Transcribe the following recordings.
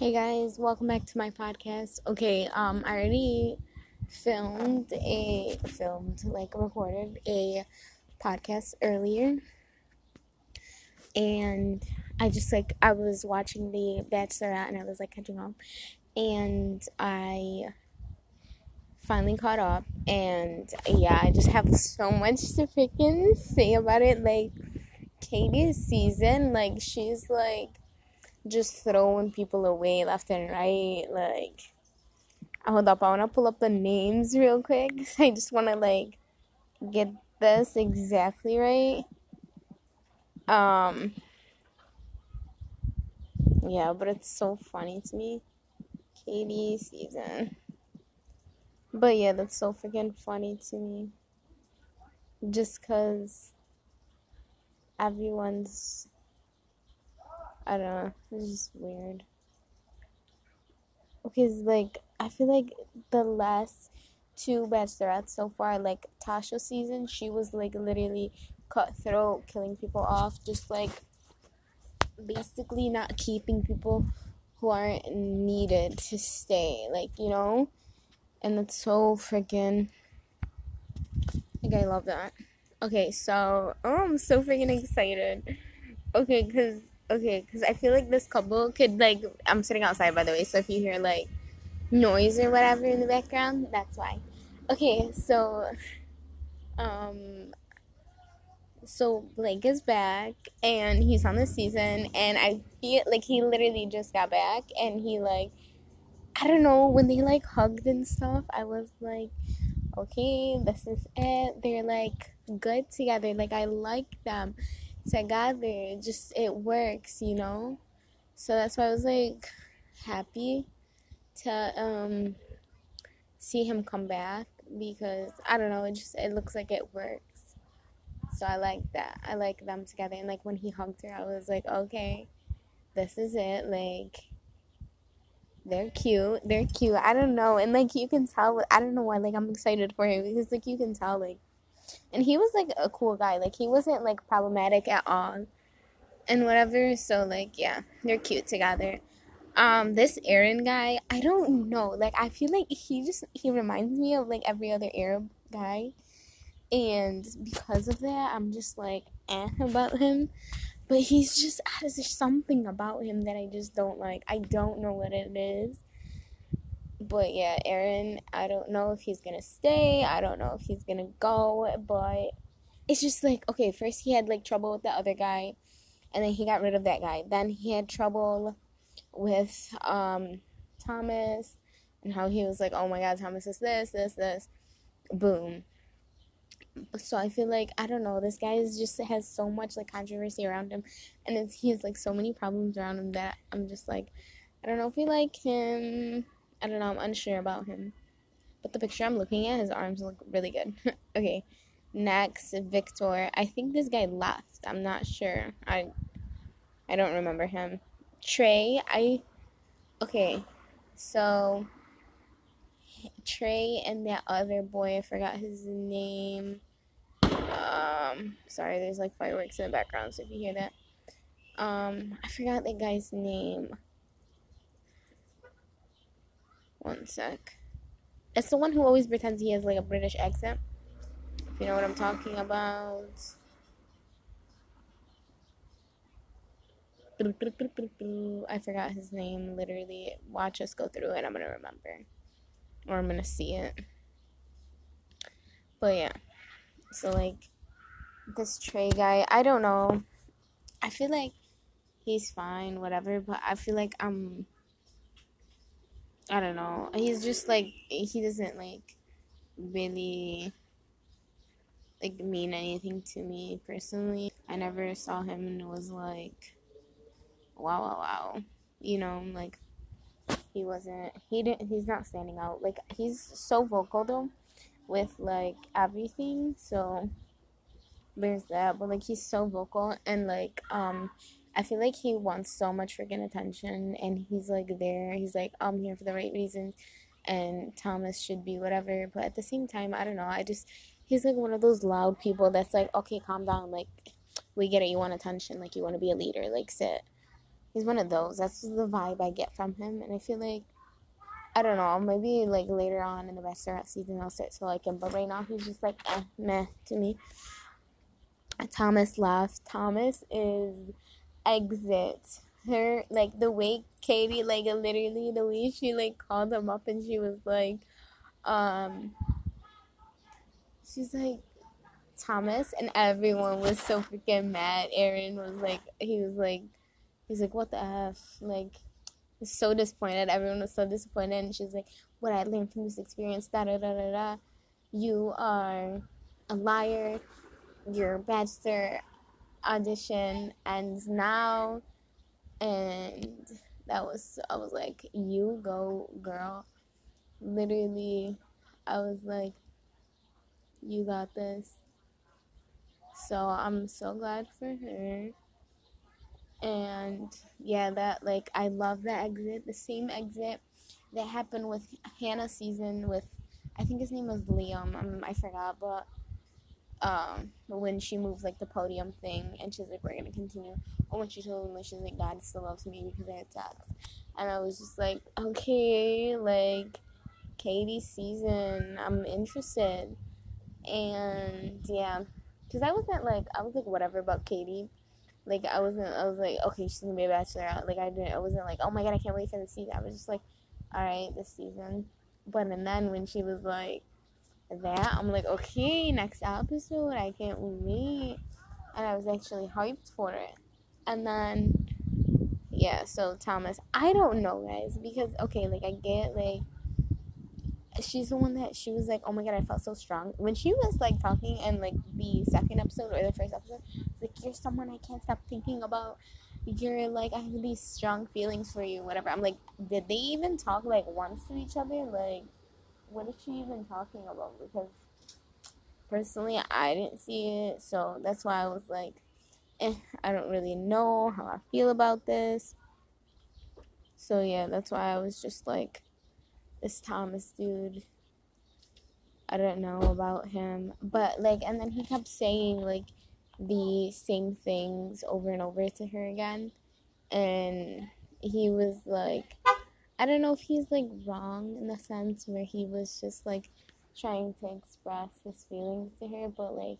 Hey guys, welcome back to my podcast. Okay, um, I already filmed a filmed like recorded a podcast earlier, and I just like I was watching the Bachelorette and I was like catching up, and I finally caught up, and yeah, I just have so much to freaking say about it. Like Katie's season, like she's like just throwing people away left and right. Like, hold up, I want to pull up the names real quick. I just want to like get this exactly right. Um, yeah, but it's so funny to me. Katie season. But yeah, that's so freaking funny to me. Just because everyone's I don't know. It's just weird. Because, like, I feel like the last two bachelorettes so far, like Tayshia season, she was like literally cutthroat, killing people off, just like basically not keeping people who aren't needed to stay, like you know, and it's so freaking. Like I love that. Okay, so oh, I'm so freaking excited. Okay, because okay, because I feel like this couple could like. I'm sitting outside, by the way, so if you hear like noise or whatever in the background, that's why. Okay, so um, so Blake is back and he's on the season, and I feel like he literally just got back, and he like, I don't know, when they like hugged and stuff, I was like, okay, this is it. They're like good together. Like I like them together. Just it works, you know. So that's why I was like happy to um see him come back because I don't know, it just it looks like it works. So I like that. I like them together and like when he hugged her I was like, okay, this is it. Like they're cute. They're cute. I don't know. And like you can tell I don't know why like I'm excited for him because like you can tell like and he was like a cool guy. Like he wasn't like problematic at all, and whatever. So like yeah, they're cute together. Um, this Aaron guy, I don't know. Like I feel like he just he reminds me of like every other Arab guy, and because of that, I'm just like eh about him. But he's just there's something about him that I just don't like. I don't know what it is but yeah, Aaron, I don't know if he's gonna stay. I don't know if he's gonna go, but it's just like okay, first he had like trouble with the other guy, and then he got rid of that guy. Then he had trouble with um Thomas and how he was like, oh my god, Thomas is this, this, this, boom. So I feel like I don't know. This guy is just has so much like controversy around him, and he has like so many problems around him that I'm just like, I don't know if we like him. I don't know. I'm unsure about him. But the picture I'm looking at, his arms look really good. okay. Next, Victor. I think this guy left. I'm not sure. I I don't remember him. Trey, I okay. So Trey and that other boy, I forgot his name. Um, sorry, there's like fireworks in the background, so if you hear that. Um, I forgot that guy's name. One sec. It's the one who always pretends he has like a British accent. If you know what I'm talking about. I forgot his name. Literally, watch us go through it. I'm gonna remember, or I'm gonna see it. But yeah, so like this Trey guy, I don't know. I feel like he's fine, whatever. But I feel like I'm I don't know. He's just like he doesn't like really like mean anything to me personally. I never saw him and was like wow wow wow. You know, like he wasn't he didn't he's not standing out. Like he's so vocal though with like everything, so there's that. But like he's so vocal and like um I feel like he wants so much freaking attention and he's like there. He's like, I'm here for the right reasons and Thomas should be whatever. But at the same time, I don't know. I just, he's like one of those loud people that's like, okay, calm down. Like, we get it. You want attention. Like, you want to be a leader. Like, sit. he's one of those. That's the vibe I get from him, and I feel like I don't know, maybe like later on in the Bachelorette season I'll start to like him, but right now he's just like eh, meh to me. Thomas left. Thomas is exit. Her like the way Katie like literally the way she like called him up and she was like, um, she's like Thomas and everyone was so freaking mad. Aaron was like he was like he's like what the f like so disappointed. Everyone was so disappointed and she's like what I learned from this experience da da da da da. You are a liar. Your bachelor audition ends now and that was I was like you go girl. Literally I was like you got this so I'm so glad for her. And yeah, that like I love that exit. The same exit that happened with Hannah season with I think his name was Liam. Um, I forgot, but um, when she moved like the podium thing, and she's like, "We're gonna continue." Or when she told me, she's like, "God still loves me because I had sex," and I was just like, "Okay, like Katie's season, I'm interested." And yeah, because I wasn't like I was like whatever about Katie. Like I wasn't. I was like, okay, she's gonna be a bachelor. Like I didn't. I wasn't like, oh my god, I can't wait for the season. I was just like, all right, this season. But and then when she was like that, I'm like, okay, next episode, I can't wait. And I was actually hyped for it. And then, yeah. So Thomas, I don't know, guys, because okay, like I get like she's the one that she was like, oh my god, I felt so strong when she was like talking in like the second episode or the first episode. like you're someone I can't stop thinking about. You're like I have these strong feelings for you, whatever. I'm like, did they even talk like once to each other? Like, what is she even talking about? Because personally, I didn't see it, so that's why I was like, eh, I don't really know how I feel about this. So yeah, that's why I was just like this Thomas dude. I don't know about him, but like, and then he kept saying like the same things over and over to her again, and he was like, I don't know if he's like wrong in the sense where he was just like trying to express his feelings to her, but like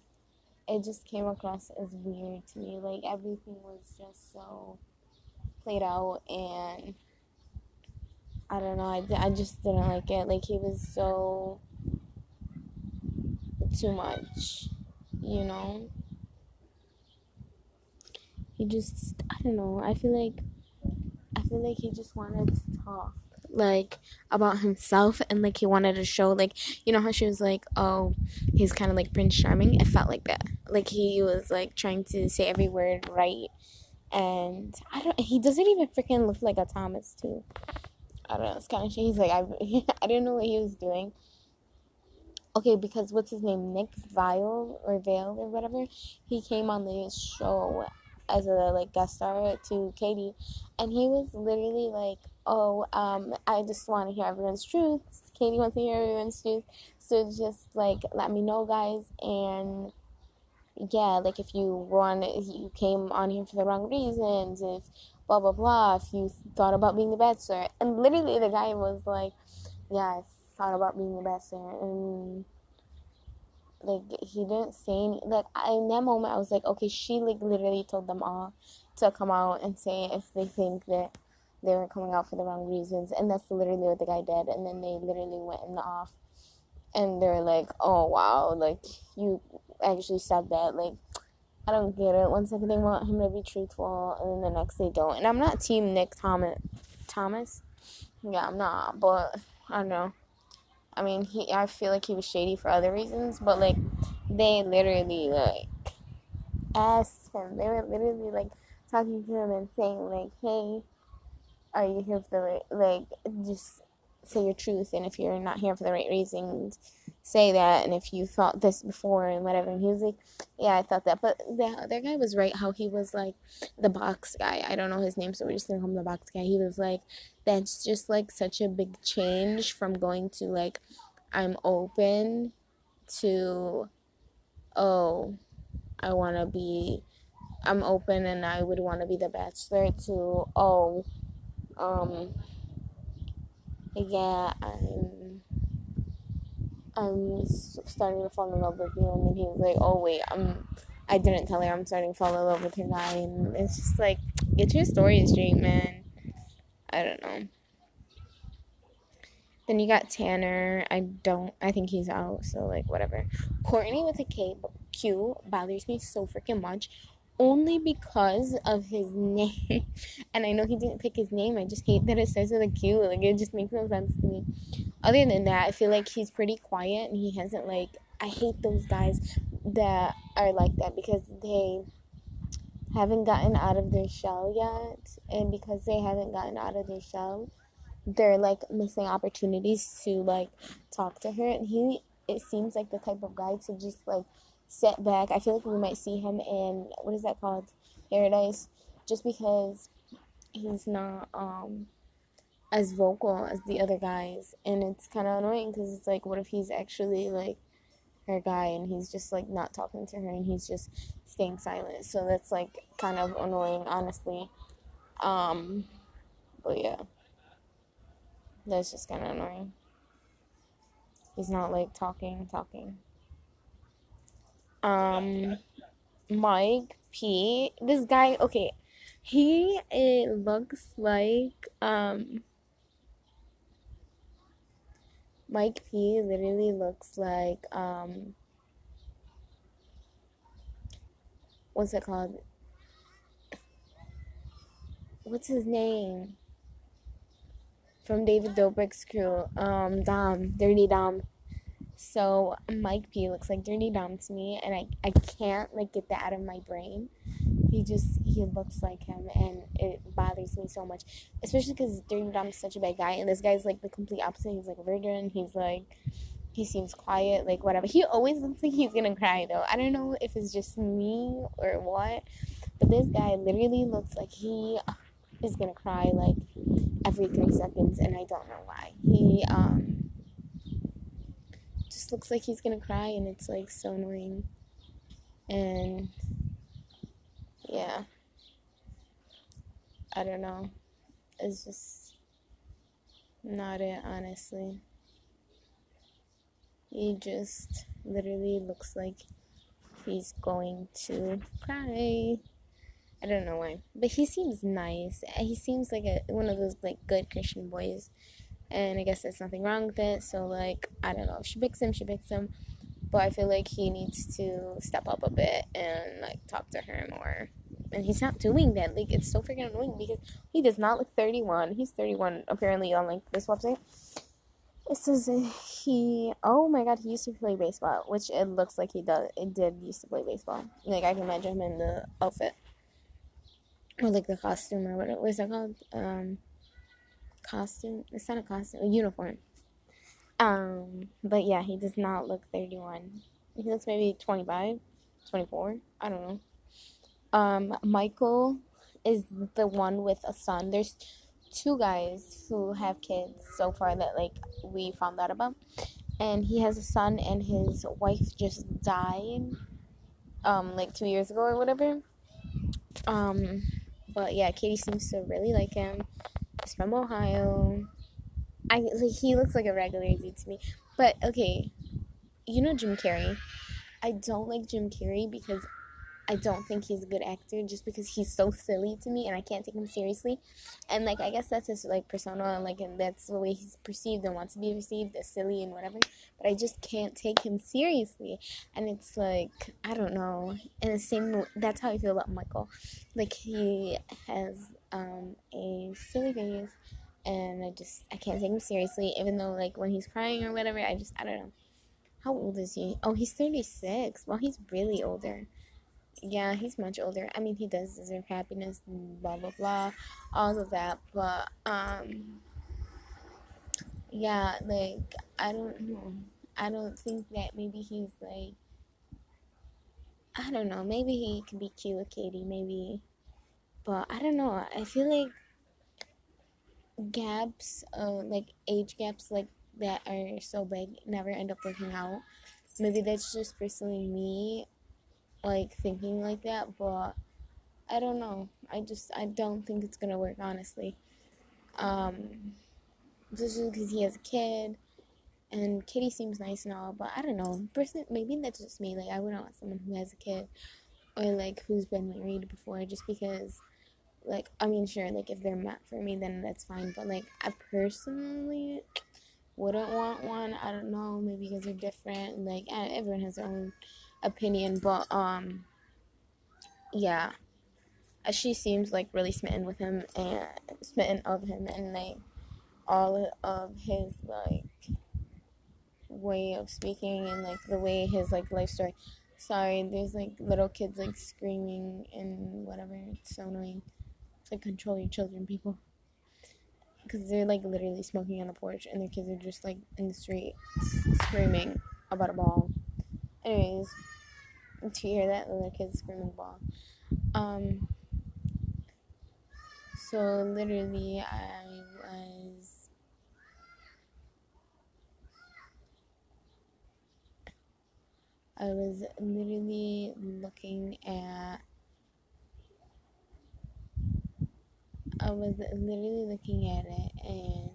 it just came across as weird to me. Like everything was just so played out and I don't know. I, I just didn't like it. Like he was so too much, you know. He just I don't know. I feel like I feel like he just wanted to talk like about himself and like he wanted to show like you know how she was like oh he's kind of like prince charming it felt like that like he was like trying to say every word right and i don't he doesn't even freaking look like a thomas too I don't know. It's kind of shady. He's like, I, I didn't know what he was doing. Okay, because what's his name? Nick Viall or Vale or whatever. He came on the show as a like guest star to Katie, and he was literally like, "Oh, um, I just want to hear everyone's truth. Katie wants to hear everyone's truth. So just like let me know, guys, and." yeah, like if you want, you came on here for the wrong reasons, if blah blah blah if you thought about being the bachelor and literally the guy was like yeah i thought about being the bachelor and like he didn't say any like in that moment i was like okay she like literally told them all to come out and say if they think that they were coming out for the wrong reasons and that's literally what the guy did and then they literally went in the off and they're like oh wow like you actually said that like I don't get it. One second they want him to be truthful, and then the next they don't. And I'm not team Nick Thomas. Thomas, yeah, I'm not. But I don't know. I mean, he. I feel like he was shady for other reasons, but like they literally like asked him. They were literally like talking to him and saying like, "Hey, are you here for the right? like just say your truth and if you're not here for the right reasons say that and if you thought this before and whatever and he was like yeah i thought that. But the other guy was right how he was like the box guy. I don't know his name so we're just gonna call him the box guy. He was like that's just like such a big change from going to like i'm open to oh i want to be I'm open and I would want to be the bachelor to oh um yeah I'm Um, I'm starting to fall in love with you and then he was like oh wait I'm I didn't tell her I'm starting to fall in love with her guy and it's just like get your story straight man I don't know then you got Tanner. I don't. I think he's out. So like whatever. Quartney with a K, Q bothers me so freaking much only because of his name. and I know he didn't pick his name. I just hate that it starts with a Q. Like it just makes no sense to me. Other than that, I feel like he's pretty quiet and he hasn't like I hate those guys that are like that because they haven't gotten out of their shell yet and because they haven't gotten out of their shell they're like missing opportunities to like talk to her and he it seems like the type of guy to just like sit back. I feel like we might see him in what is that called? Paradise, just because he's not um as vocal as the other guys, and it's kind of annoying because it's like, what if he's actually like her guy and he's just like not talking to her and he's just staying silent? So that's like kind of annoying, honestly. Um, but yeah, that's just kind of annoying. He's not like talking, talking um Mike P. This guy, okay, he it looks like um Mike P. literally looks like um what's it called? What's his name? From David Dobrik's crew, um, Dom, Durte Dom. So Mike P looks like Durte Dom to me, and I, I can't like get that out of my brain. He just he looks like him, and it bothers me so much, especially because Durte Dom is such a bad guy, and this guy's like the complete opposite. He's like virgin. He's like he seems quiet, like whatever. He always looks like he's gonna cry though. I don't know if it's just me or what, but this guy literally looks like he is gonna cry like every three seconds, and I don't know why. He um looks like he's gonna cry, and it's like so annoying. And yeah, I don't know. It's just not it, honestly. He just literally looks like he's going to cry. I don't know why, but he seems nice. He seems like a one of those like good Christian boys and I guess there's nothing wrong with it. So like I don't know if she picks him, she picks him, but I feel like he needs to step up a bit and like talk to her more. And he's not doing that. Like it's so freaking annoying because he does not look 31. He's 31 apparently on like this website. It says he. Oh my god, he used to play baseball, which it looks like he does. It did used to play baseball. Like I can imagine him in the outfit or like the costume or what. What is that called? Um costume. It's not a costume, a uniform. Um, but yeah, he does not look 31. He looks maybe 25, 24. I don't know. Um, Michael is the one with a son. There's two guys who have kids so far that like we found out about. And he has a son and his wife just died um like 2 years ago or whatever. Um but yeah, Katie seems to really like him. From Ohio. I like he looks like a regular dude to me. But okay, you know Jim Carrey. I don't like Jim Carrey because I don't think he's a good actor just because he's so silly to me and I can't take him seriously. And like I guess that's his like persona and like and that's the way he's perceived and wants to be perceived as silly and whatever. But I just can't take him seriously. And it's like I don't know. And the same that's how I feel about Michael. Like he has um a silly face and I just I can't take him seriously even though like when he's crying or whatever I just I don't know. How old is he? Oh, he's 36. Well, he's really older yeah, he's much older. I mean, he does deserve happiness, blah blah blah, all of that. But um, yeah, like I don't know. I don't think that maybe he's like. I don't know. Maybe he could be cute with Katie. Maybe, but I don't know. I feel like gaps, uh, like age gaps, like that are so big, never end up working out. Maybe that's just personally me like thinking like that, but I don't know. I just I don't think it's gonna work honestly. Um, because he has a kid, and Kitty seems nice and all, but I don't know. Person, maybe that's just me. Like I wouldn't want someone who has a kid or like who's been married before, just because. Like I mean, sure. Like if they're meant for me, then that's fine. But like I personally wouldn't want one. I don't know. Maybe because they're different. Like everyone has their own opinion, but um, yeah. She seems like really smitten with him and smitten of him, and like all of his like way of speaking and like the way his like life story. Sorry, there's like little kids like screaming and whatever. It's so annoying. Like control your children, people. Because they're like literally smoking on the porch and their kids are just like in the street screaming about a ball. Anyways, to hear that, little kids screaming ball. Um, so literally, I was I was literally looking at I was literally looking at it and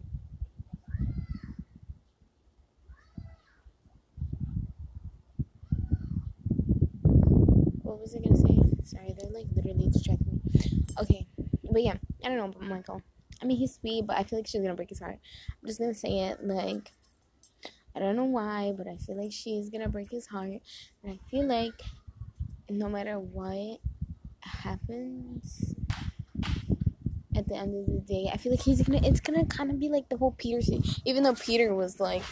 what was I gonna say? Sorry, they're like literally distracting me. Okay, but yeah, I don't know about Michael. I mean, he's sweet, but I feel like she's gonna break his heart. I'm just gonna say it like I don't know why, but I feel like she's gonna break his heart. And I feel like no matter what happens at the end of the day, I feel like he's gonna it's gonna kinda be like the whole Peter thing. Even though Peter was like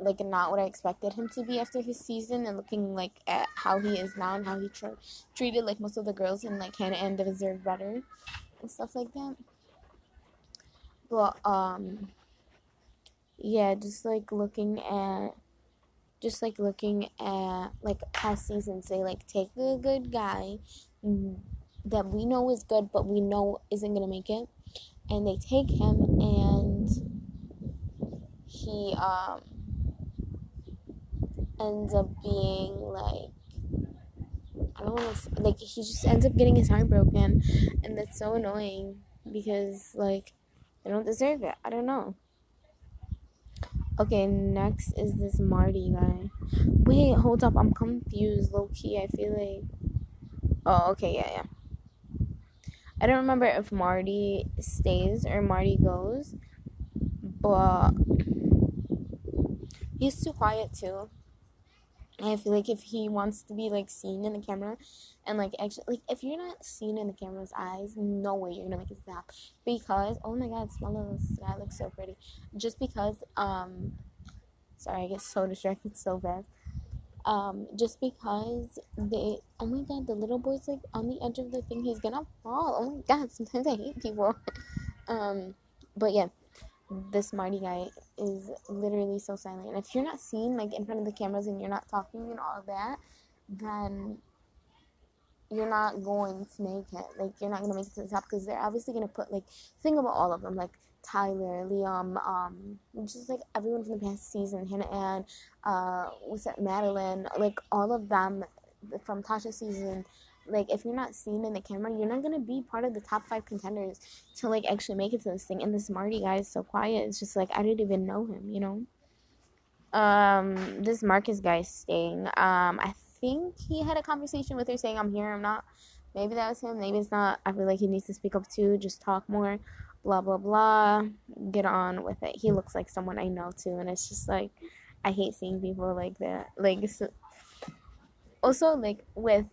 like not what I expected him to be after his season and looking like at how he is now and how he tra- treated like most of the girls in like Hannah and deserve better and stuff like that. But um yeah, just like looking at just like looking at like past seasons say like take a good guy that we know is good but we know isn't gonna make it and they take him and he um ends up being like I don't want to like he just ends up getting his heart broken and that's so annoying because like they don't deserve it. I don't know. Okay, next is this Marty guy. Wait, hold up. I'm confused, low key. I feel like. Oh, okay, yeah, yeah. I don't remember if Marty stays or Marty goes, but he's too quiet too. I feel like if he wants to be like seen in the camera and like actually like if you're not seen in the camera's eyes, no way you're gonna make it stop. Because oh my god, smell this sky looks so pretty. Just because um sorry I get so distracted so bad. Um, just because they oh my god, the little boy's like on the edge of the thing, he's gonna fall. Oh my god, sometimes I hate people. um but yeah this Marty guy is literally so silent. And if you're not seen like in front of the cameras and you're not talking and all that, then you're not going to make it. Like you're not gonna make it to the top because they're obviously gonna put like think about all of them like Tyler, Liam, um, just like everyone from the past season, Hannah Ann, uh, what's that, Madeline, like all of them from Tayshia's season like if you're not seen in the camera, you're not gonna be part of the top five contenders to like actually make it to this thing. And this Marty guy is so quiet. It's just like I didn't even know him, you know. Um, this Marcus guy is staying. Um, I think he had a conversation with her saying, "I'm here. I'm not." Maybe that was him. Maybe it's not. I feel like he needs to speak up too. Just talk more. Blah blah blah. Get on with it. He looks like someone I know too, and it's just like I hate seeing people like that. Like so, also like with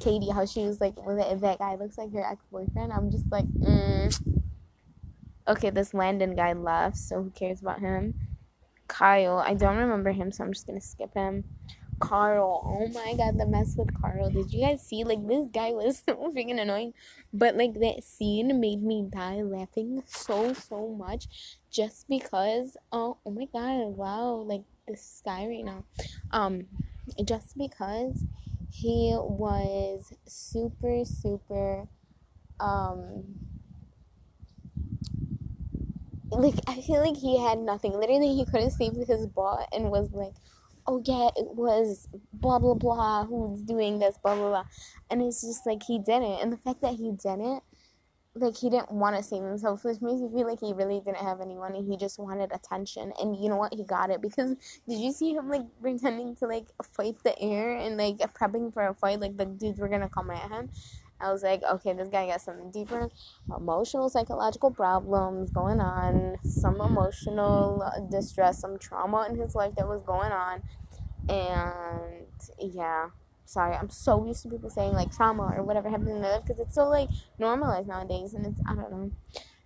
Katie how she was like, well, that, that guy looks like her ex boyfriend. I'm just like, mm. okay, this Landon guy left, so who cares about him? Kyle, I don't remember him, so I'm just gonna skip him. Carl, oh my god, the mess with Carl. Did you guys see? Like, this guy was so freaking annoying. But, like, that scene made me die laughing so, so much just because, oh, oh my god, wow, like, this guy right now. Um, just because he was super super um like I feel like he had nothing. Literally he couldn't save his butt and was like oh yeah, it was blah blah blah who's doing this, blah blah blah. And it's just like he didn't. And the fact that he didn't, like he didn't want to save himself, which makes me feel like he really didn't have anyone and he just wanted attention. And you know what? He got it because did you see him like pretending to like fight the air and like prepping for a fight? Like the dudes were gonna come at him. I was like, okay, this guy got something deeper, emotional, psychological problems going on, some emotional uh, distress, some trauma in his life that was going on, and yeah. Sorry, I'm so used to people saying like trauma or whatever happened in their life because it's so like normalized nowadays, and it's I don't know,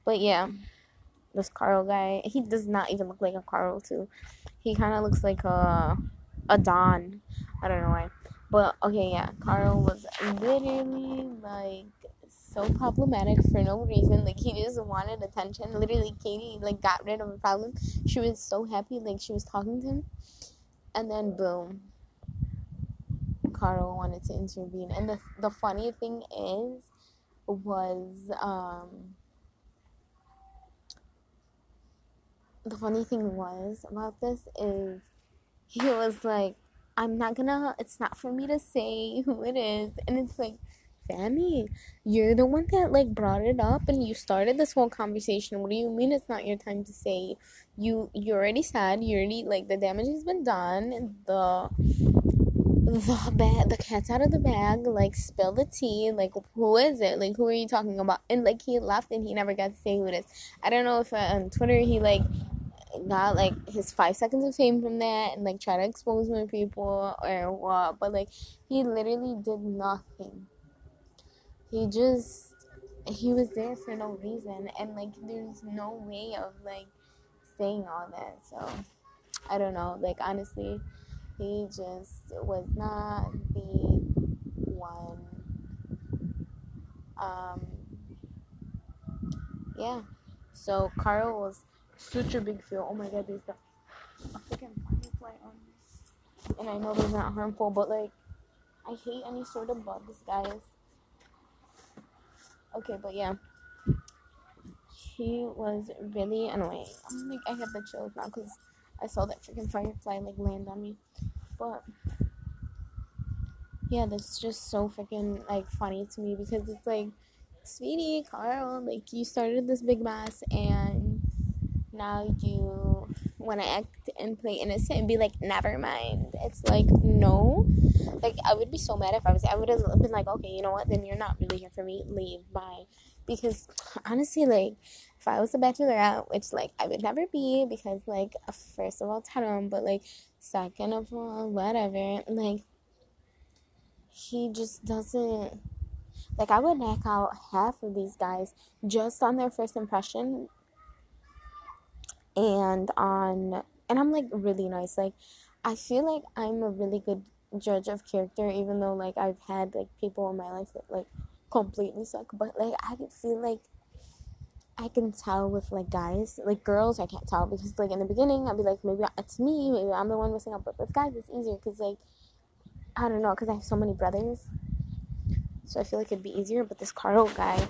but yeah, this Carl guy, he does not even look like a Carl too. He kind of looks like a a Don. I don't know why. But okay, yeah, Carl was literally like so problematic for no reason. Like he just wanted attention. Literally, Katie like got rid of a problem. She was so happy, like she was talking to him, and then boom, Carl wanted to intervene. And the the funny thing is, was um. The funny thing was about this is he was like I'm not gonna, it's not for me to say who it is. And it's like, Sammy, you're the one that like brought it up and you started this whole conversation. What do you mean it's not your time to say? You you already said you already like the damage has been done. The the bag the cat's out of the bag, like spill the tea, like who is it? Like who are you talking about? And like he left and he never got to say who it is. I don't know if uh, on Twitter he like got like his five seconds of fame from that and like try to expose more people or what but like he literally did nothing. He just he was there for no reason and like there's no way of like saying all that so i don't know like honestly he just was not the one. Um yeah so carl was such a big deal. Oh my god, there's a freaking firefly on this. And I know they're not harmful, but like, I hate any sort of bugs, guys. Okay, but yeah. He was really annoying. I'm like, I have the chills now because I saw that freaking firefly like land on me. But yeah, that's just so freaking like funny to me because it's like, sweetie, Carl, like you started this big mess and now you want to act and play innocent and be like, never mind. It's like, no. Like, I would be so mad if I was, I would have been like, okay, you know what? Then you're not really here for me. Leave. Bye. Because honestly, like, if I was a bachelorette, which, like, I would never be because, like, first of all, Tarum, but, like, second of all, whatever. Like, he just doesn't. Like, I would knock out half of these guys just on their first impression and on and I'm like really nice. Like I feel like I'm a really good judge of character even though like I've had like people in my life that like completely suck, but like I can feel like I can tell with like guys, like girls, I can't tell because like in the beginning I'd be like maybe it's me, maybe I'm the one missing out, but with guys it's easier because like I don't know because I have so many brothers, so I feel like it'd be easier. But this Carl guy,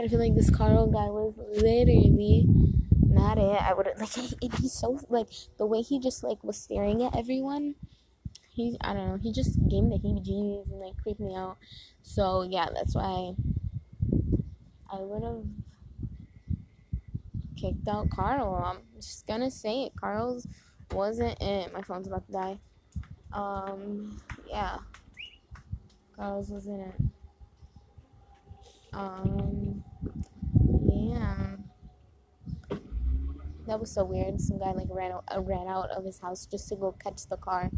But I feel like this Carl guy was literally not it. I would like it, he's so like the way he just like was staring at everyone. He I don't know. He just gave me the heebie-jeebies and like creeped me out. So yeah, that's why I would have kicked out Carl. I'm just gonna say it. Carl's wasn't it. My phone's about to die. Um, yeah. Carl's wasn't it. Um, yeah. That was so weird. Some guy like ran out, uh, ran out of his house just to go catch the car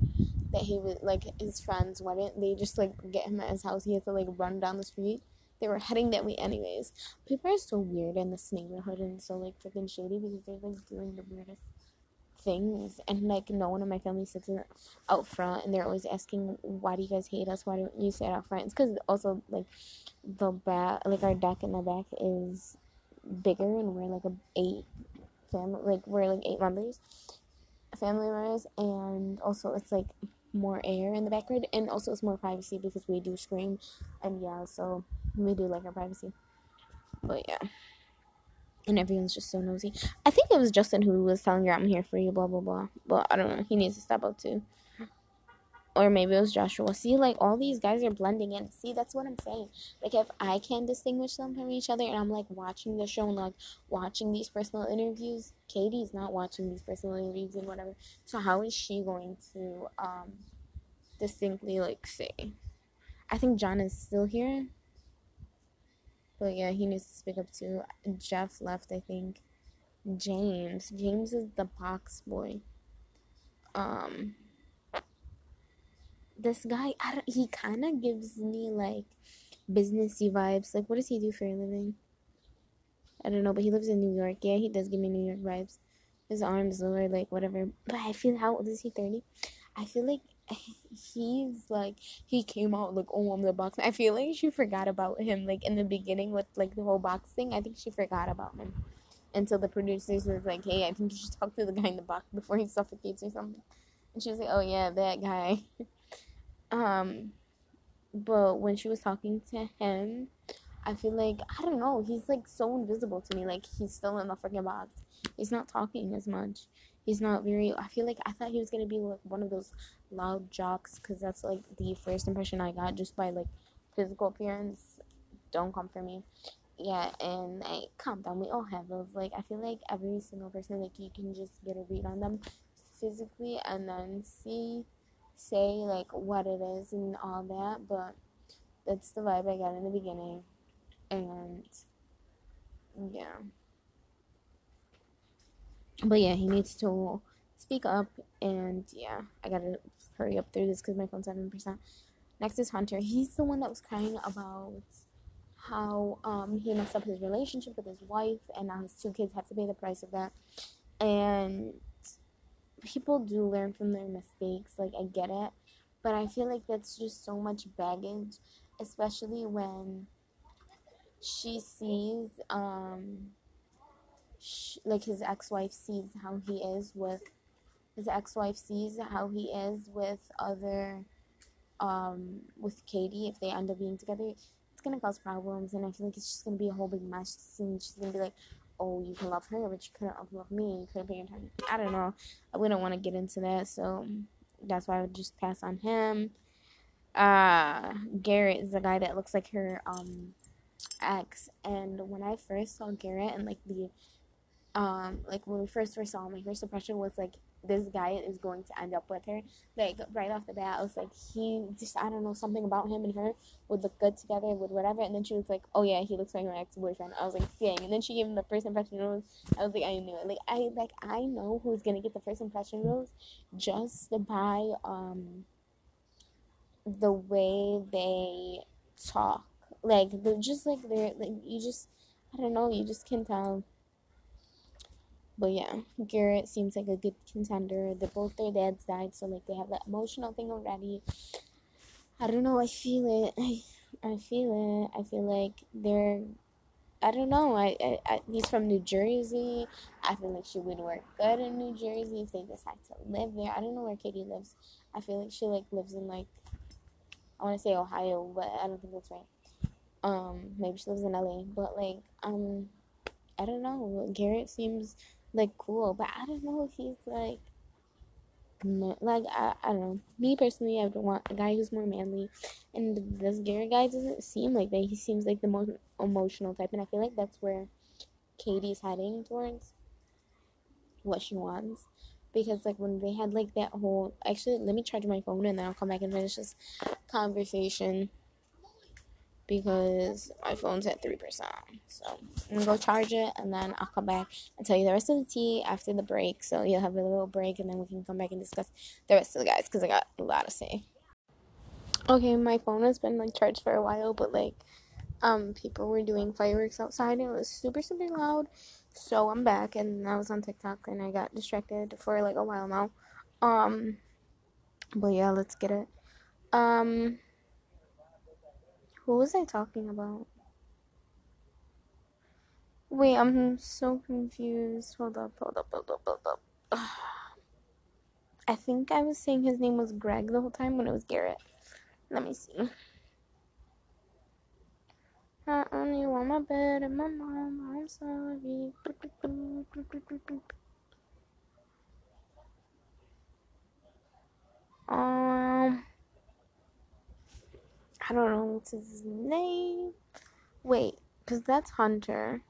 that he was like his friends wouldn't. They just like get him at his house. He had to like run down the street. They were heading that way anyways. People are so weird in this neighborhood and so like freaking shady because they're like doing the weirdest things and like no one in my family sits in, out front and they're always asking why do you guys hate us why don't you sit out front it's because also like the back like our deck in the back is bigger and we're like a eight family like we're like eight members family members and also it's like more air in the background and also it's more privacy because we do scream and yeah so we do like our privacy but yeah and everyone's just so nosy. I think it was Justin who was telling her, "I'm here for you," blah blah blah. But I don't know. He needs to step up too. Or maybe it was Joshua. See, like all these guys are blending in. See, that's what I'm saying. Like if I can distinguish them from each other, and I'm like watching the show and like watching these personal interviews, Katie's not watching these personal interviews and whatever. So how is she going to um distinctly like say? I think John is still here. But yeah, he needs to speak up too. Jeff left, I think. James. James is the box boy. Um this guy, he kind of gives me like businessy vibes. Like, what does he do for a living? I don't know, but he lives in New York. Yeah, he does give me New York vibes. His arms lower, like whatever. But I feel how old is he? Thirty. I feel like he's like he came out like oh I'm the box. I feel like she forgot about him like in the beginning with like the whole box thing. I think she forgot about him until the producers was like, hey, I think you should talk to the guy in the box before he suffocates or something. And she was like, oh yeah, that guy. um, but when she was talking to him, I feel like I don't know. He's like so invisible to me. Like he's still in the freaking box. He's not talking as much. He's not very. I feel like I thought he was gonna be like one of those loud jocks because that's like the first impression I got just by like physical appearance. Don't come for me. Yeah, and like calm down. We all have those. Like I feel like every single person like you can just get a read on them physically and then see say like what it is and all that. But that's the vibe I got in the beginning, and yeah. But yeah, he needs to speak up, and yeah, I gotta hurry up through this because my phone's seven percent. Next is Hunter. He's the one that was crying about how um, he messed up his relationship with his wife, and now his two kids have to pay the price of that. And people do learn from their mistakes. Like I get it, but I feel like that's just so much baggage, especially when she sees um like his ex-wife sees how he is with his ex-wife sees how he is with other um with Katie if they end up being together it's gonna cause problems and I feel like it's just gonna be a whole big mess and she's gonna be like oh you can love her but you couldn't love me you couldn't pay your time. I don't know. We don't want to get into that so that's why I would just pass on him. Uh Garrett is the guy that looks like her um ex and when I first saw Garrett and like the um like when we first first saw him, my first impression was like this guy is going to end up with her. Like right off the bat, I was like, he just I don't know something about him and her would look good together, would whatever. And then she was like, oh yeah, he looks like my ex boyfriend. I was like, dang. And then she gave him the first impression rose. I was like, I knew it. Like I like I know who's gonna get the first impression rose just by um the way they talk. Like they're just like they're like you just I don't know. You just can tell but yeah, Garrett seems like a good contender. They both their dads died, so like they have that emotional thing already. I don't know. I feel it. I, I feel it. I feel like they're. I don't know. I, I, I he's from New Jersey. I feel like she would work good in New Jersey if they decide to live there. I don't know where Katie lives. I feel like she like lives in like I want to say Ohio, but I don't think that's right. Um, maybe she lives in LA, but like um, I don't know. Garrett seems like cool, but I don't know if he's like like I, I don't know. Me personally, I would want a guy who's more manly, and this Gary guy doesn't seem like that. He seems like the most emotional type, and I feel like that's where Katie's heading towards what she wants. Because like when they had like that whole actually, let me charge my phone and then I'll come back and finish this conversation because my phone's at 3%. So I'm gonna go charge it and then I'll come back and tell you the rest of the tea after the break. So you'll have a little break and then we can come back and discuss the rest of the guys because I got a lot to say. Okay, my phone has been like charged for a while, but like um people were doing fireworks outside and it was super super loud. So I'm back and I was on TikTok and I got distracted for like a while now. Um but yeah, let's get it. Um who was I talking about? Wait, I'm so confused. Hold up, hold up, hold up, hold up. I think I was saying his name was Greg the whole time when it was Garrett. Let me see. I only want my bed and my mom. I'm sorry. Um, I don't know what's his name. Wait, because that's Hunter.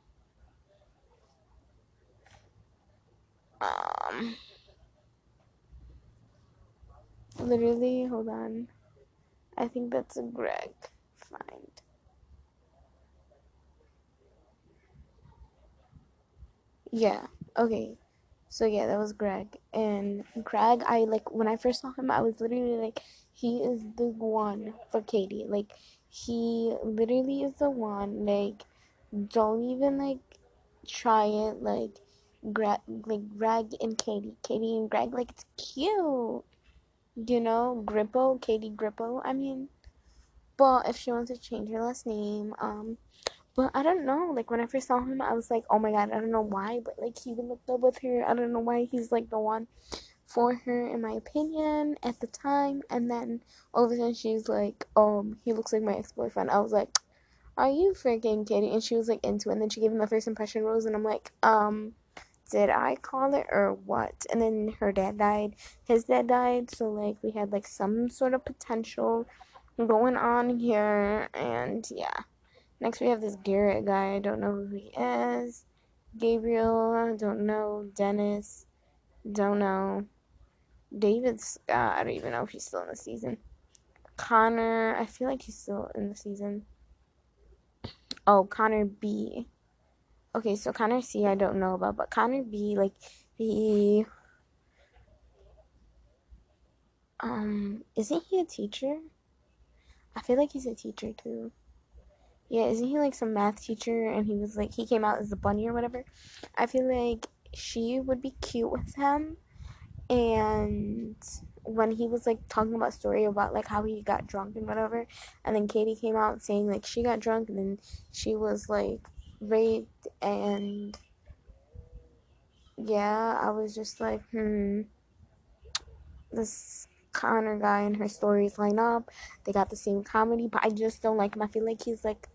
Um, literally, hold on. I think that's a Greg. Find. Yeah. Okay. So yeah, that was Greg. And Greg, I like when I first saw him, I was literally like, he is the one for Katie. Like, he literally is the one. Like, don't even like try it. Like, Greg, like Greg and Katie, Katie and Greg. Like, it's cute. You know, Grippo, Katie Grippo. I mean, but if she wants to change her last name, um, but I don't know. Like when I first saw him, I was like, oh my god, I don't know why, but like he would look up with her. I don't know why he's like the one for her, in my opinion, at the time. And then all of a sudden she's like, um, he looks like my ex boyfriend. I was like, are you freaking kidding? And she was like into it. And then she gave him the first impression rose, and I'm like, um, did I call it or what? And then her dad died. His dad died, so like we had like some sort of potential going on here, and yeah. Next, we have this Garrett guy. I don't know who he is. Gabriel, I don't know. Dennis, don't know. David Scott, I don't even know if he's still in the season. Connor, I feel like he's still in the season. Oh, Connor B. Okay, so Connor C, I don't know about, but Connor B, like, he. Um, isn't he a teacher? I feel like he's a teacher too. Yeah, isn't he like some math teacher and he was like he came out as a bunny or whatever? I feel like she would be cute with him and when he was like talking about story about like how he got drunk and whatever and then Katie came out saying like she got drunk and then she was like raped and yeah, I was just like, hmm this Connor guy and her stories line up. They got the same comedy, but I just don't like him. I feel like he's like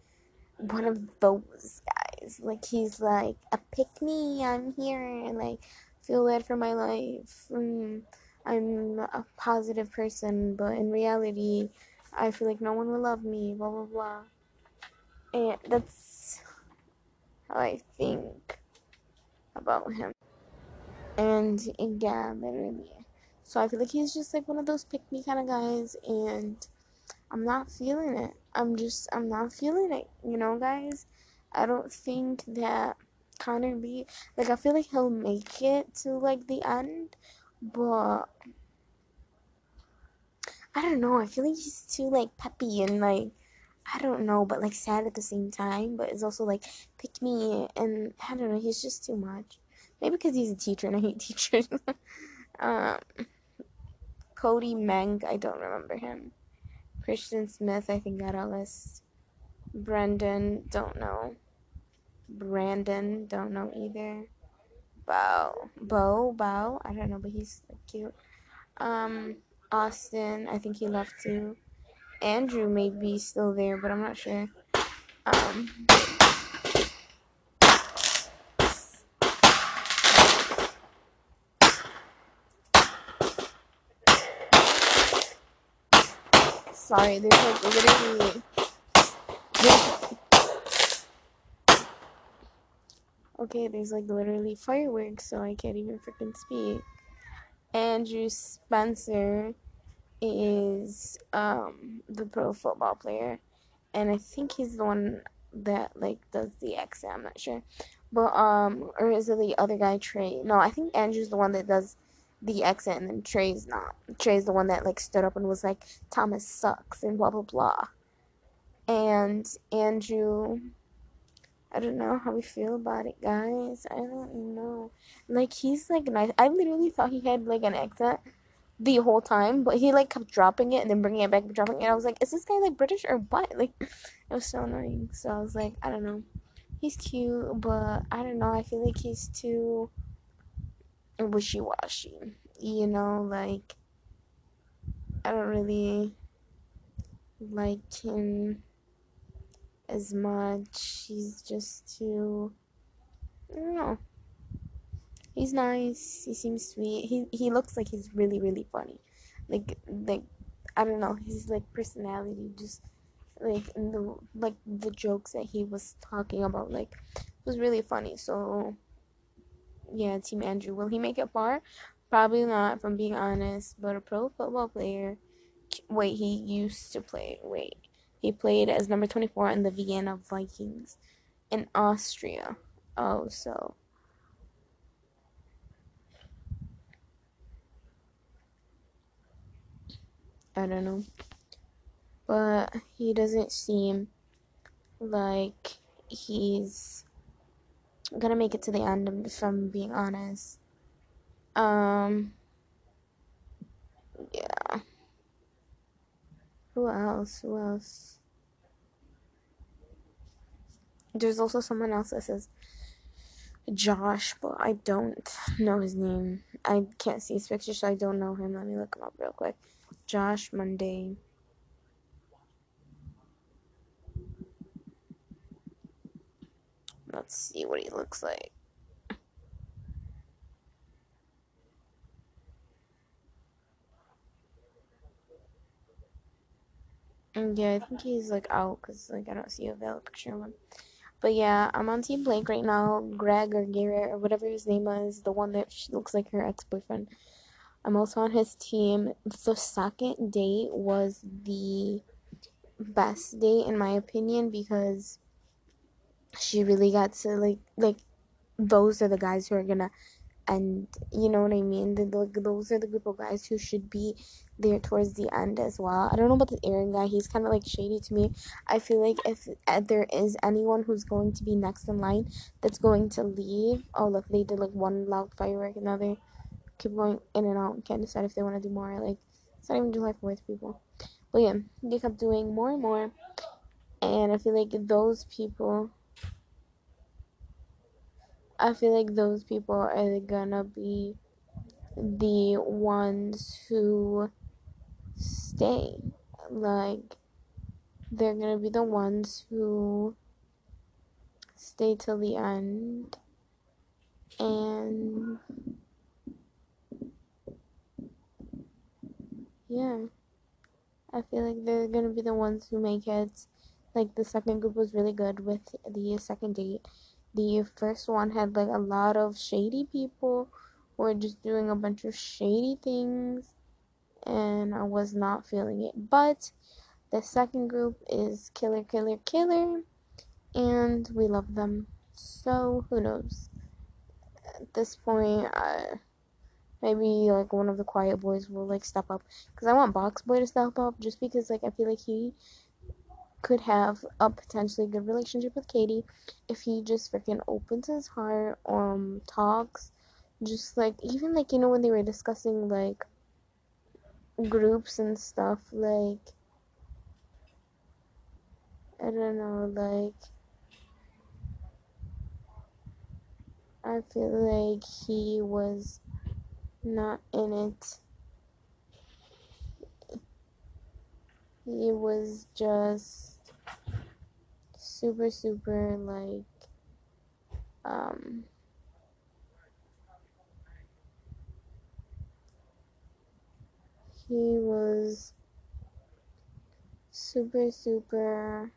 one of those guys. Like he's like a pick me, I'm here, and like feel bad for my life. Mm, I'm a positive person, but in reality, I feel like no one will love me. Blah blah blah. And that's how I think about him. And yeah, literally. So I feel like he's just like one of those pick me kind of guys, and I'm not feeling it. I'm just, I'm not feeling it, you know, guys. I don't think that Connor B, like, I feel like he'll make it to, like, the end, but I don't know. I feel like he's too, like, peppy and, like, I don't know, but, like, sad at the same time, but it's also, like, pick me, and I don't know, he's just too much. Maybe because he's a teacher and I hate teachers. um, Cody Menk, I don't remember him. Christian Smith, I think got a list. Brendan, don't know. Brandon, don't know either. Bow, Bo, Bow, I don't know, but he's cute. Um, Austin, I think he left too. Andrew may be still there, but I'm not sure. Um, sorry, there's like literally. There's, okay, there's like literally fireworks, so I can't even freaking speak. Andrew Spencer is um the pro football player, and I think he's the one that like does the exit. I'm not sure, but um, or is it the other guy Trey? No, I think Andrew's the one that does the exit, and then Trey's not. Trey's the one that like stood up and was like, Thomas sucks and blah blah blah. And Andrew, I don't know how we feel about it, guys. I don't know. Like he's like nice. I literally thought he had like an accent the whole time, but he like kept dropping it and then bringing it back, dropping it. And I was like, is this guy like British or what? Like, it was so annoying. So I was like, I don't know. He's cute, but I don't know. I feel like he's too wishy washy. You know, like I don't really like him as much. He's just too. I don't know. He's nice. He seems sweet. He he looks like he's really really funny. Like like I don't know. His like personality just like the like the jokes that he was talking about like was really funny. So yeah, Team Andrew. Will he make it far? Probably not, from being honest. But a pro football player. Wait, he used to play. Wait, he played as number twenty four in the Vienna Vikings in Austria. Oh, so. I don't know. But he doesn't seem like he's gonna make it to the end if I'm being honest. Um yeah. Who else? Who else? There's also someone else that says Josh, but I don't know his name. I can't see his picture, so I don't know him. Let me look him up real quick. Josh Monday. Let's see what he looks like. Mm, yeah, I think he's like out because like I don't see a valid picture of him. But yeah, I'm on Team Blake right now. Greg or Garrett or whatever his name is, the one that looks like her ex boyfriend. I'm also on his team. The second date was the best date in my opinion because she really got to like like those are the guys who are gonna and you know what I mean. The, the, those are the group of guys who should be there towards the end as well. I don't know about the Aaron guy. He's kind of like shady to me. I feel like if uh, there is anyone who's going to be next in line that's going to leave. Oh look, they did like one loud firework, another keep going in and out. Can't decide if they want to do more. Like it's not even July Fourth, people. But yeah, they kept doing more and more, and I feel like those people I feel like those people are gonna be the ones who stay. Like, they're gonna be the ones who stay till the end. And yeah, I feel like they're gonna be the ones who make it. Like, the second group was really good with the second date the first one had like a lot of shady people who were just doing a bunch of shady things and I was not feeling it. But the second group is killer, killer, killer, and we love them. So who knows? At this point, I maybe like one of the quiet boys will like step up because I want Box Boy to step up just because like I feel like he could have a potentially good relationship with Katie if he just freaking opens his heart, um, talks, just like even like you know when they were discussing like groups and stuff, like I don't know, like I feel like he was not in it. He was just super, super like, um, he was super, super,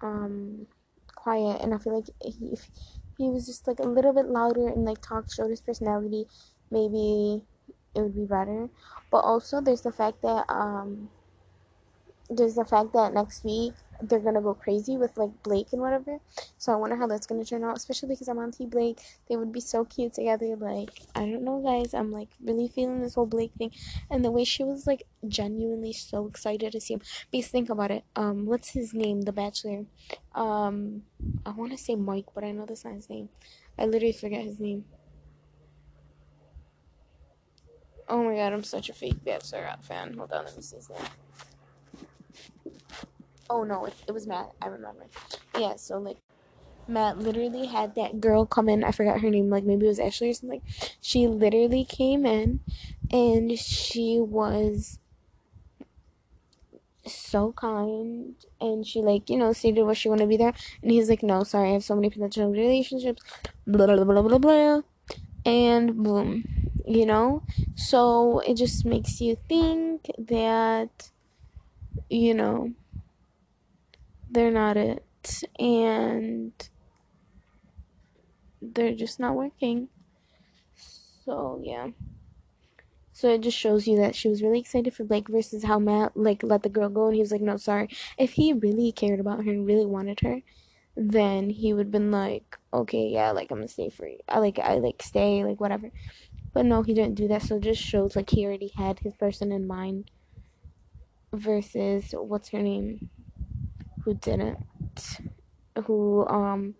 um, quiet, and I feel like he, if he was just like a little bit louder and like talked, showed his personality, maybe it would be better. But also, there's the fact that um there's the fact that next week they're gonna go crazy with like Blake and whatever. So I wonder how that's gonna turn out, especially because I'm on Team Blake. They would be so cute together. Like I don't know, guys. I'm like really feeling this whole Blake thing, and the way she was like genuinely so excited to see him. Because think about it. Um, what's his name? The Bachelor. Um, I want to say Mike, but I know that's not his name. I literally forget his name. Oh my god, I'm such a fake Bachelor fan. Hold on, let me see his name. Oh no, it, it was Matt. I remember. Yeah, so like Matt literally had that girl come in. I forgot her name. Like maybe it was Ashley or something. She literally came in, and she was. so kind and she like you know stated what she wanted to be there and he's like no sorry i have so many potential relationships blah blah blah blah blah and boom you know so it just makes you think that you know they're not it and they're just not working so yeah so it just shows you that she was really excited for Blake versus how Matt like let the girl go and he was like, No, sorry. If he really cared about her and really wanted her, then he would have been like, Okay, yeah, like I'm gonna stay free. I like I like stay, like whatever. But no, he didn't do that, so it just shows like he already had his person in mind versus what's her name? Who didn't. Who um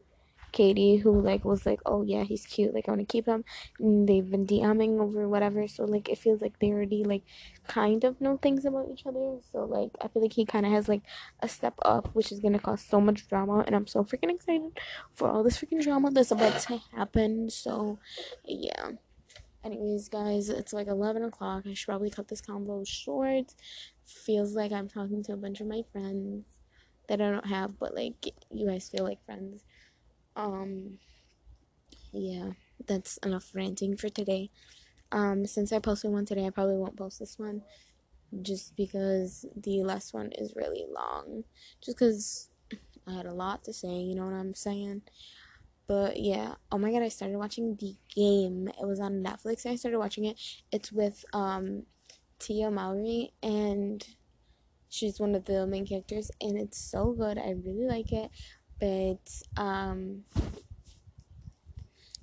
Katie, who like was like, oh yeah, he's cute, like I want to keep him. And they've been DMing over whatever, so like it feels like they already like kind of know things about each other. So like I feel like he kind of has like a step up, which is gonna cause so much drama, and I'm so freaking excited for all this freaking drama that's about to happen. So yeah. Anyways, guys, it's like 11 o'clock. I should probably cut this convo short. Feels like I'm talking to a bunch of my friends that I don't have, but like you guys feel like friends. Um, yeah, that's enough ranting for today. Um, since I posted one today, I probably won't post this one just because the last one is really long. Just because I had a lot to say, you know what I'm saying? But yeah, oh my god, I started watching The Game. It was on Netflix. I started watching it. It's with um, Tia Mowry, and she's one of the main characters, and it's so good. I really like it but um,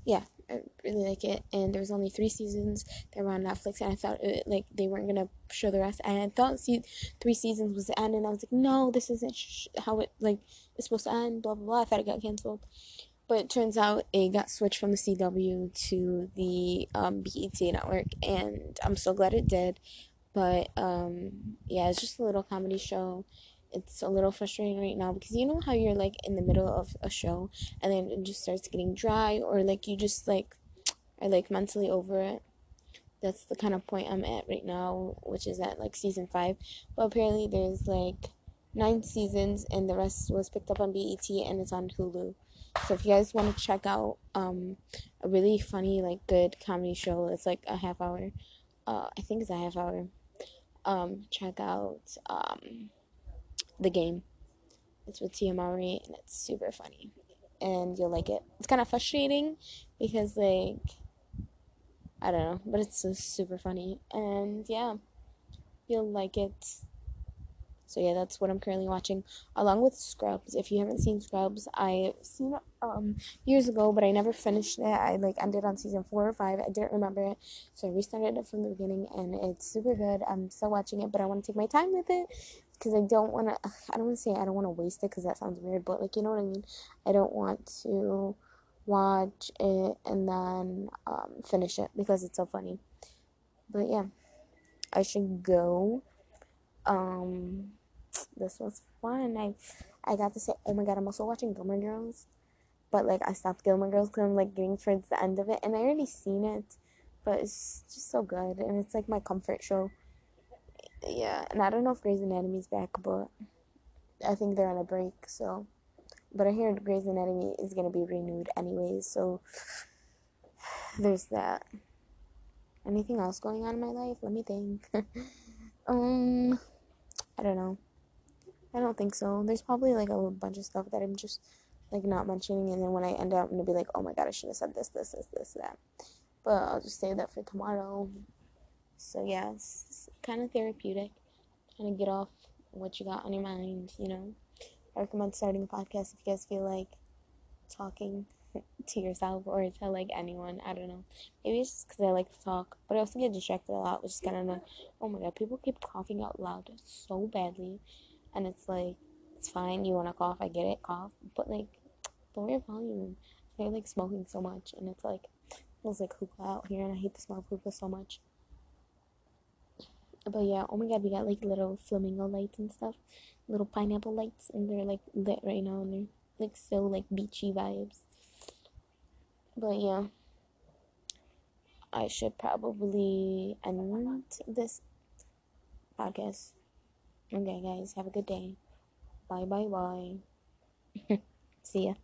yeah, I really like it. And there was only three seasons that were on Netflix, and I thought it, like they weren't gonna show the rest. And I thought see, three seasons was the end, and I was like, no, this isn't sh- how it like it's supposed to end. Blah blah blah. I thought it got canceled, but it turns out it got switched from the CW to the um, BET network, and I'm so glad it did. But um, yeah, it's just a little comedy show. It's a little frustrating right now because you know how you're like in the middle of a show and then it just starts getting dry or like you just like are like mentally over it? That's the kind of point i'm at right now which is at like season five. But apparently there's like nine seasons and the rest was picked up on bet and it's on hulu. So if you guys want to check out um a really funny like good comedy show it's like a half hour. Uh i think it's a half hour um check out um the game. It's with Tia and it's super funny. And you'll like it. It's kind of frustrating because, like, I don't know, but it's super funny. And yeah, you'll like it. So yeah, that's what I'm currently watching, along with Scrubs. If you haven't seen Scrubs, I've seen it um years ago, but I never finished it. I like ended on season four or five. I didn't remember it, so I restarted it from the beginning, and it's super good. I'm still watching it, but I want to take my time with it because I don't want to. I don't want to say I don't want to waste it because that sounds weird, but like you know what I mean. I don't want to watch it and then um, finish it because it's so funny. But yeah, I should go. Um, this was fun. I I got to say, oh my god, I'm also watching Gilmore Girls, but like I stopped Gilmore Girls because I'm like getting towards the end of it, and I already seen it, but it's just so good, and it's like my comfort show yeah, and I don't know if Grey's Anatomy's back, but I think they're on a break, so. But I hear Grey's Anatomy is gonna be renewed anyways, so there's that. Anything else going on in my life? Let me think. um, I don't know. I don't think so. There's probably like a bunch of stuff that I'm just like not mentioning, and then when I end up, I'm gonna be like, oh my god, I should have said this, this, this, this, that. But I'll just save that for tomorrow. So yeah, it's, it's kind of therapeutic. kind of get off what you got on your mind, you know. I recommend starting a podcast if you guys feel like talking to yourself or to like anyone. I don't know. Maybe it's just because I like to talk, but I also get distracted a lot, which is kind of like, oh my god, people keep coughing out loud so badly, and it's like, it's fine. You want to cough, I get it, cough, but like, lower your volume. They're like smoking so much, and it's like, it smells like hookah out here, and I hate the smell of hookah so much. But yeah, oh my god, we got like little flamingo lights and stuff, little pineapple lights, and they're like lit right now, and they're like so like beachy vibes. But yeah, I should probably end this podcast Okay, guys, have a good day. Bye, bye, bye. See ya.